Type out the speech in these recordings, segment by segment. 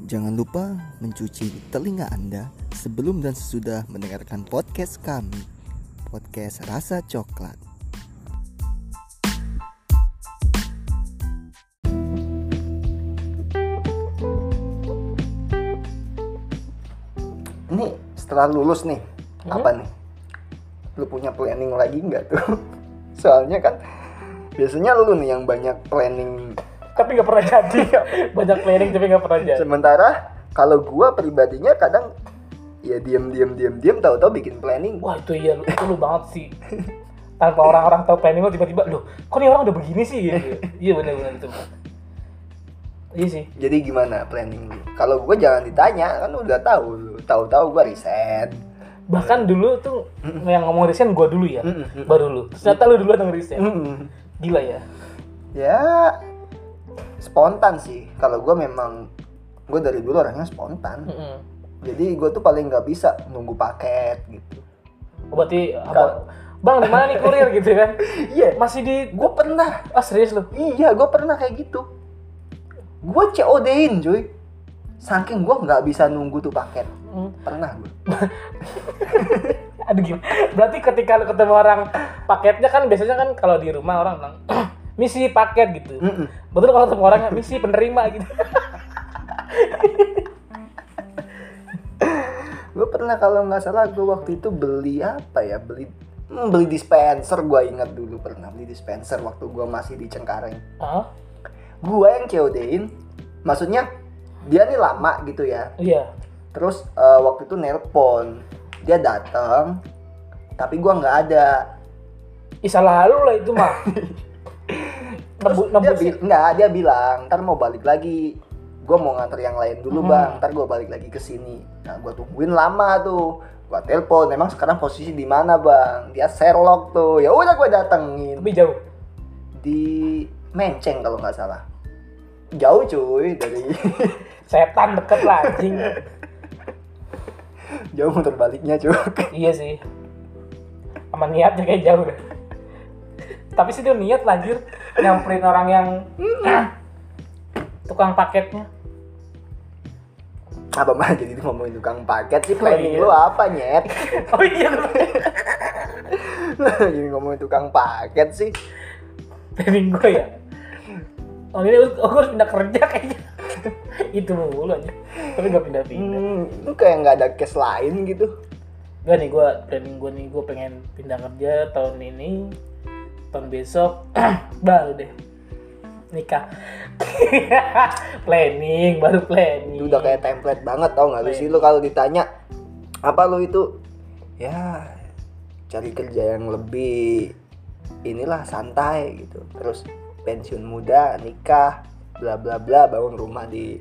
Jangan lupa mencuci telinga Anda sebelum dan sesudah mendengarkan podcast kami, podcast Rasa Coklat. Ini setelah lulus nih, apa nih? Lu punya planning lagi nggak tuh? Soalnya kan biasanya lu nih yang banyak planning tapi nggak pernah jadi banyak planning tapi nggak pernah jadi Sementara kalau gua pribadinya kadang ya diem diem diem diem tahu-tahu bikin planning. wah itu iya lu- itu lu banget sih tanpa orang-orang tahu planning lu tiba-tiba loh kok nih orang udah begini sih gitu. iya benar-benar itu iya sih Jadi gimana planning lu? Kalau gua jangan ditanya kan udah tahu lu. Tahu-tahu gua riset. bahkan dulu tuh yang ngomong resign gua dulu ya Mm, mm, baru lu ternyata lu duluan yang Mm. gila ya Ya spontan sih. Kalau gua memang gua dari dulu orangnya spontan. Mm-mm. Jadi gua tuh paling nggak bisa nunggu paket gitu. Oh, berarti apa bang di mana nih kurir gitu kan Iya, masih di gua pernah. ah serius lu Iya, gue pernah kayak gitu. Gue COD-in, cuy. Saking gue nggak bisa nunggu tuh paket. Hmm. Pernah gue. Aduh gimana? Berarti ketika lu ketemu orang paketnya kan biasanya kan kalau di rumah orang bilang misi paket gitu. Mm-mm. Betul kalau ketemu orangnya misi penerima gitu. Gue pernah kalau nggak salah gue waktu itu beli apa ya? Beli hmm, beli dispenser gue ingat dulu pernah beli dispenser waktu gue masih di Cengkareng. Hah? Gue yang COD-in. Maksudnya dia nih lama gitu ya. Iya. Terus eh, waktu itu nelpon. Dia datang tapi gue nggak ada. Ih salah lu lah itu mah. Nebu, dia enggak, dia bilang, ntar mau balik lagi. Gue mau nganter yang lain dulu Hmm. bang, ntar gue balik lagi ke sini. Nah gue tungguin lama tuh. Gue telepon, emang sekarang posisi di mana bang? Dia Sherlock tuh. Ya udah gue datengin tapi jauh. di Menceng kalau nggak salah. Jauh cuy dari Setan deket lah anjing. jauh muter baliknya cuy. iya sih. Sama niatnya kayak jauh deh. Tapi sih dia niat lanjut nyamperin orang yang tukang paketnya. Apa mah jadi ngomongin tukang paket sih Oh, planning iya. lu apa nyet? Oh iya. jadi ngomongin tukang paket sih. planning gue ya oh ini oh, gue harus pindah kerja kayaknya itu mulu aja tapi gak pindah-pindah Hmm, lu kayak nggak ada cash lain gitu. gak nih gue planning gue nih gue pengen pindah kerja tahun ini tahun besok baru deh nikah. Planning baru planning. Itu udah kayak template banget tau nggak lu sih? Lu kalau ditanya apa lu itu? Ya cari kerja yang lebih inilah santai gitu. Terus pensiun muda nikah bla bla bla bangun rumah di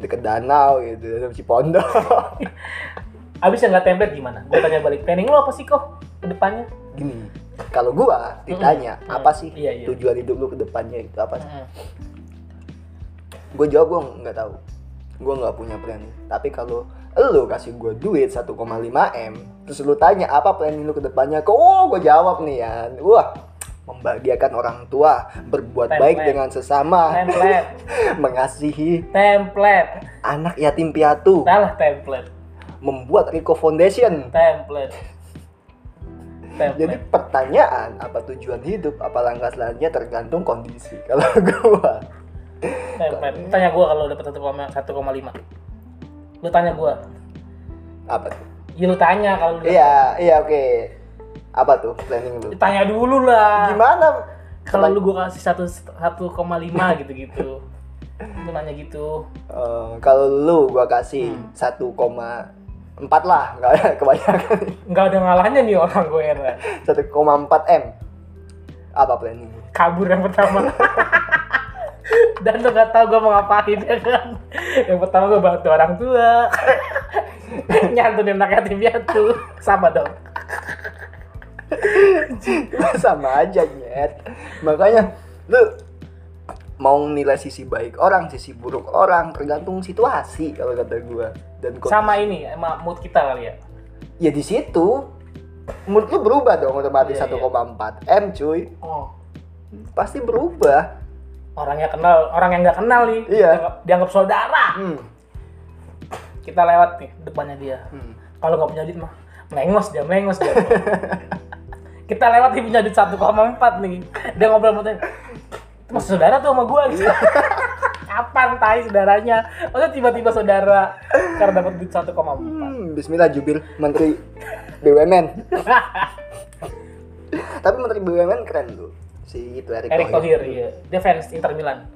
deket danau gitu Cipondo. Abis yang gak template gimana? Gue tanya balik planning lo apa sih kok ke depannya? Gini kalau gua ditanya Mm-mm. apa sih Iya, iya. tujuan hidup lu ke depannya itu apa sih? Mm. gue jawab gue nggak tahu. Gue nggak punya planning tapi kalau lu kasih gue duit 1,5 m terus lu tanya apa planning lu ke depannya? Kok oh gue jawab nih ya. Wah membahagiakan orang tua berbuat Template. baik dengan sesama template. mengasihi template. anak yatim piatu salah template. membuat Rico Foundation. Template jadi pertanyaan apa tujuan hidup? Apa langkah selanjutnya? Tergantung kondisi. Kalau gue template Lu tanya gue kalau dapat 1,1,5 lu tanya gue apa tuh? Ya lu tanya kalau lu iya iya oke. Apa tuh planning lu? Tanya dulu lah. Gimana? Kalau lu gue kasih satu 1,5 gitu gitu lu nanya gitu. Eh, kalau lu gua kasih Hmm. 1,4 lah nggak ada kebanyakan. Nggak ada ngalahnya nih orang gue heran. 1,4 m. Apa planning? Kabur yang pertama. Dan lu gak tau gue mau ngapain ya kan? Yang pertama gue bantu orang tua. Nyantunin anak yatim piatu. Sama dong. Sama aja nyet. Makanya lu mau nilai sisi baik orang sisi buruk orang tergantung situasi kalau kata gua. Dan kok sama ini emang mood kita kali ya? Ya di situ. Mood lu berubah dong otomatis Iya, iya. 1,4 m cuy. Oh. Pasti berubah. Orangnya kenal orang yang nggak kenal nih Iya. dianggap, dianggap saudara. Hmm. kita lewat nih depannya dia. Hmm. kalau nggak punya duit mah melengos dia melengos dia. Kita lewat dia punya duit 1,4 nih. Dia ngobrol sama masih saudara tuh sama gua gitu kapan tai saudaranya maksudnya tiba-tiba saudara karena dapat duit 1,4 Hmm, Bismillah Jubil Menteri BUMN. Tapi Menteri BUMN keren tuh. Si itu Erick, Erick Thohir. Thohir iya dia fans Inter Milan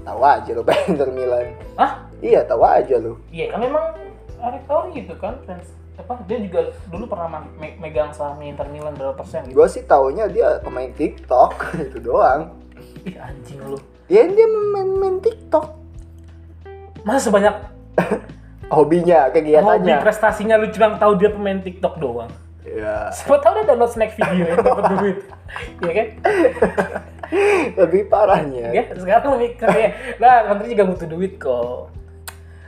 Tahu aja lo pengen Inter Milan. Hah? Iya, tahu aja lo. Iya kan memang Erick Thohir gitu kan fans apa dia juga dulu pernah me- megang saham Inter Milan berapa persen gitu Gue sih taunya dia pemain TikTok itu doang. Ih anjing lu Ya dia main, main TikTok. masa sebanyak Hobinya, hobi kegiatannya. prestasinya lu cuma tahu dia pemain TikTok doang Ya, siapa tahu dia download snack video yang dapat duit Iya kan lebih parahnya. ya sekarang lebih kayak nah menteri juga butuh duit kok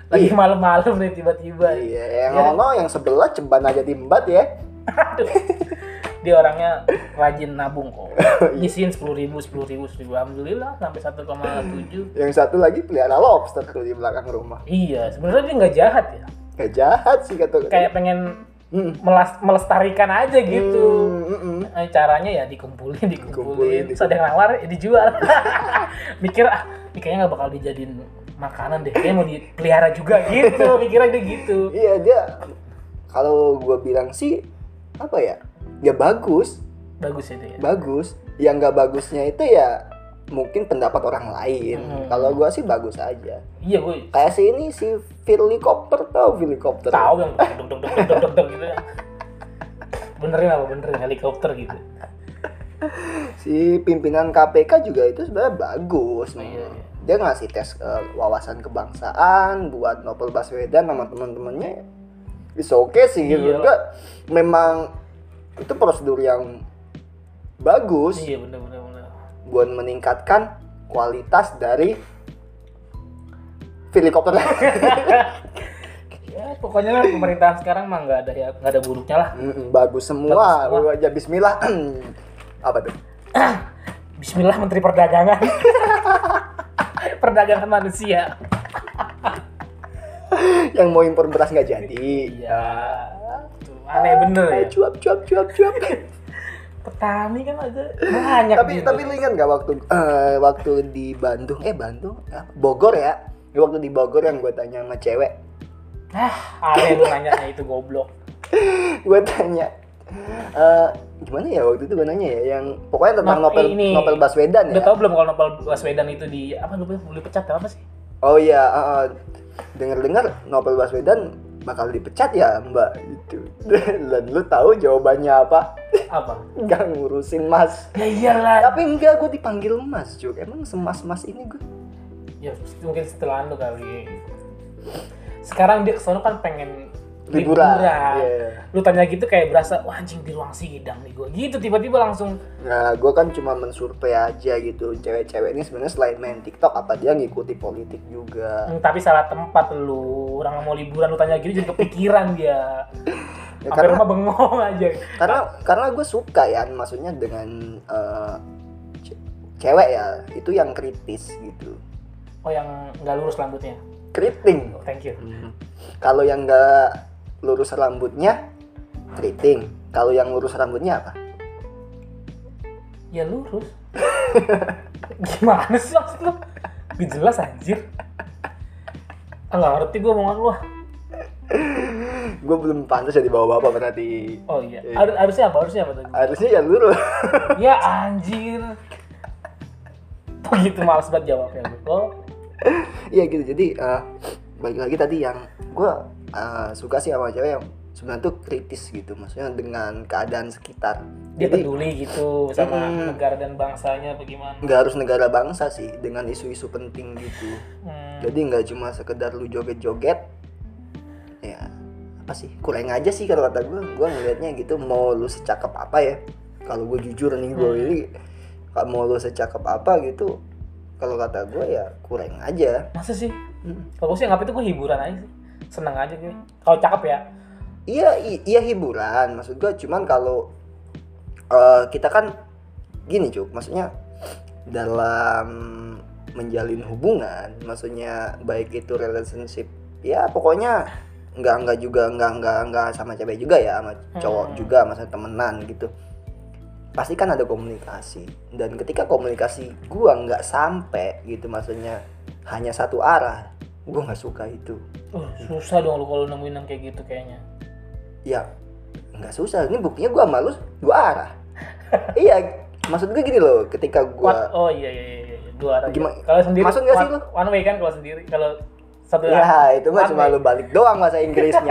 lagi Iya. malam-malam nih tiba-tiba Iya, yang Ya. yang sebelah ceban aja diembat ya. Aduh. Dia orangnya rajin nabung kok. Nyisihin sepuluh ribu sepuluh ribu sepuluh ribu. Alhamdulillah sampai 1,7 Yang satu lagi pelihara lobster tuh di belakang rumah. iya sebenarnya dia nggak jahat ya. Gak jahat sih kata kayak pengen melas- melestarikan aja gitu. Hmm. Eh, caranya ya dikumpulin dikumpulin. Dikumpulin, terus ada yang nawar ya dijual. Mikir ah ini kayaknya nggak bakal dijadiin makanan deh. Kayaknya mau dipelihara juga gitu. Mikirnya dia gitu. Iya dia kalau gua bilang sih apa ya? Ya bagus, bagus itu ya bagus. Yang nggak bagusnya itu ya mungkin pendapat orang lain. Hmm. Kalau gua sih bagus aja. iya gue Kayak si ini si Helicopter tau Helicopter. tahu yang deg deg deg deg deg deg gitu ya benerin apa benerin helikopter gitu Si pimpinan KPK juga itu sebenarnya bagus. Oh, iya, iya. Dia ngasih tes eh, wawasan kebangsaan buat Novel Baswedan sama teman-temannya. It's okay sih gitu. Iya. Memang itu prosedur yang bagus iya bener bener bener buat meningkatkan kualitas dari helikopter. ya pokoknya pemerintahan sekarang mah nggak ada ya nggak ada buruknya lah Mm, bagus semua. Bagus semua. Aja Bismillah. Apa tuh? Bismillah Menteri Perdagangan perdagangan manusia Yang mau impor beras nggak jadi. iya Tuh, aneh bener ya? cuap cuap cuap cuap. petani kan ada banyak tapi gitu. tapi lu ingat nggak waktu eh, waktu di Bandung? Eh Bandung? Ya, Bogor ya? Waktu di Bogor yang gue tanya sama cewek. Ah aneh lu nanya itu goblok. Gue tanya eh, gimana ya waktu itu gue nanya ya? Yang pokoknya tentang Nah, novel ini- novel Baswedan udah ya? tau belum kalau Novel Baswedan itu di apa lu boleh pecat apa sih? Oh iya dengar dengar novel Baswedan bakal dipecat ya mbak. Gitu dan lu tahu jawabannya apa? Apa? Nggak ngurusin mas. Ya iyalah. Tapi enggak gue dipanggil mas cuy emang semas mas ini gue ya mungkin setelah lu kali. Sekarang dia kesono kan pengen Liburan, iya. lu tanya gitu kayak berasa wah anjing di ruang sidang nih gue gitu tiba-tiba langsung. Nah, gue kan cuma mensurvei aja gitu cewek-cewek ini sebenarnya selain main TikTok apa dia ngikuti politik juga. "Hmm, tapi salah tempat lu. Orang mau liburan lu tanya gitu jadi kepikiran dia. Ya, sampai karena rumah bengong aja. Karena karena gue suka ya, maksudnya dengan ce- cewek ya itu yang kritis gitu, oh yang nggak lurus rambutnya? Keriting. oh, thank you. Kalau yang nggak lurus rambutnya keriting. Kalau yang lurus rambutnya apa? ya lurus gimana sih maksud lu Gak jelas anjir ah nggak ngerti gue omongan lu ah. gue belum pantas jadi bawa bapak berarti. oh iya Iya. Har- harusnya apa harusnya apa tadi Harusnya ya lurus. ya anjir begitu males banget jawabnya lu oh Iya gitu jadi eh, balik lagi tadi yang gue suka sih sama cewek yang sebenarnya tuh kritis gitu maksudnya dengan keadaan sekitar. Dia jadi peduli gitu sama Mm-mm. negara dan bangsanya bagaimana nggak harus negara bangsa sih dengan isu-isu penting gitu. Hmm, jadi nggak cuma sekedar lu joget-joget ya apa sih kurang aja sih kalau kata gue gue ngelihatnya gitu mau lu secakep apa ya? Kalau gue jujur nih gue Hmm. ini kalau mau lu secakep apa gitu kalau kata gue ya kurang aja. Masa sih? Hmm. kalau gue sih anggap itu gue hiburan aja sih seneng aja gitu kalau cakep ya? Iya, iya hiburan. Maksud gua cuman kalau eh, kita kan gini cuk, maksudnya dalam menjalin hubungan, maksudnya baik itu relationship ya pokoknya nggak nggak juga nggak nggak nggak sama cewek juga ya sama cowok Hmm. juga masa temenan gitu. Pasti kan ada komunikasi. Dan ketika komunikasi gua nggak sampai gitu maksudnya hanya satu arah gua nggak suka itu Uh, susah dong kalau nemuin yang kayak gitu kayaknya. ya nggak susah ini buktinya gua sama lu dua arah iya maksud gue gini loh ketika gua Oh iya iya iya, iya. dua arah. Gimana- Kalau sendiri Maksud nggak sih lu? one way kan kalau sendiri kalau satu ya itu mah cuma lu balik doang bahasa Inggrisnya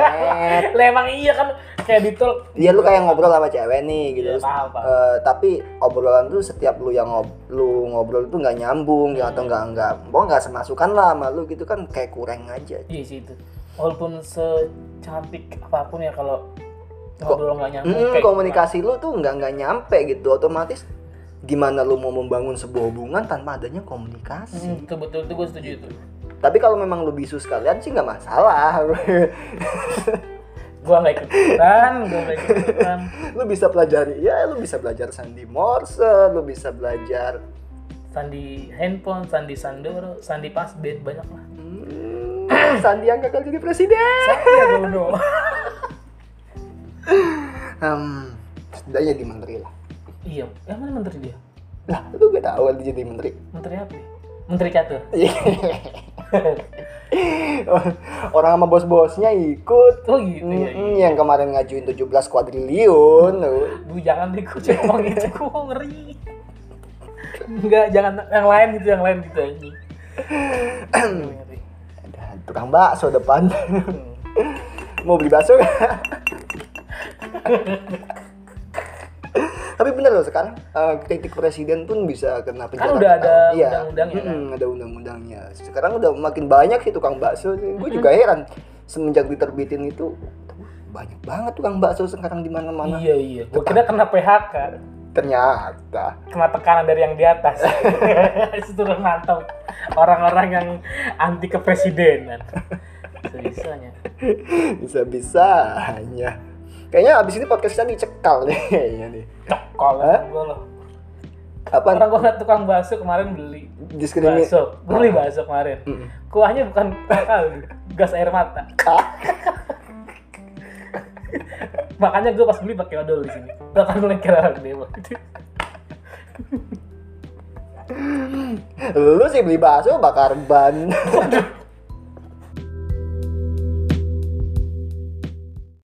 Lah emang iya kan kayak di tol. Iya lu kayak ngobrol sama cewek nih gitu. Paham, paham. eh, tapi obrolan tuh setiap lu yang ngob lu ngobrol tuh nggak nyambung ya atau nggak nggak pokoknya nggak semasukan lah sama lu gitu kan kayak kurang aja. Iya sih itu. Walaupun secantik apa pun ya kalau ngobrol nggak nyambung Hmm, komunikasi lu tuh nggak nggak nyampe gitu otomatis gimana lu mau membangun sebuah hubungan tanpa adanya komunikasi. Hmm, betul betul itu gue setuju itu. Tapi kalau memang lu bisu sekalian sih nggak masalah. Gua nggak ikut ikutan, gua nggak ikut ikutan. lu bisa pelajari ya lu bisa belajar sandi Morse, lu bisa belajar Sandi handphone, Sandi Sandoro, Sandi Pasbed banyak lah. hmm, sandi yang gagal jadi presiden. Saya Uno. Hmm, setidaknya di menteri lah. iya, yang mana menteri dia? Lah, lu gak tahu dia jadi menteri. Menteri apa? ya? Menteri catur. Orang sama bos-bosnya ikut. Oh gitu ya. Mm-mm, yang kemarin ngajuin 17 kuadriliun. Bu jangan deh gue ngomong gitu, gue ngeri. Enggak, jangan yang lain gitu, yang lain gitu. Ngeri. Ada tukang bakso depan. Hmm. Mau beli bakso? Tapi bener loh sekarang eh, kritik presiden pun bisa kena penjara. Kan udah ada. Iya. undang-undangnya, kan? Mm-mm, ada undang-undangnya. Sekarang udah makin banyak sih tukang bakso. Gue juga heran semenjak diterbitin itu banyak banget tukang bakso sekarang di mana-mana. Iya iya. Gue kira kena PHK, Ternyata kena tekanan dari yang di atas. Itu turun mantap. Orang-orang yang anti kepresidenan. Bisa-bisanya. bisa-bisanya. Kayaknya abis ini podcastnya dicekal nih kayaknya nih. Gue loh. Apa? Orang gue ngeliat tukang bakso kemarin beli Diskriminasi. bakso. Beli bakso kemarin. Mm-mm. Kuahnya bukan kali, gas air mata. Makanya gue pas beli pakai odol di sini. Bahkan mulai kira orang dewa. Lu sih beli bakso bakar ban.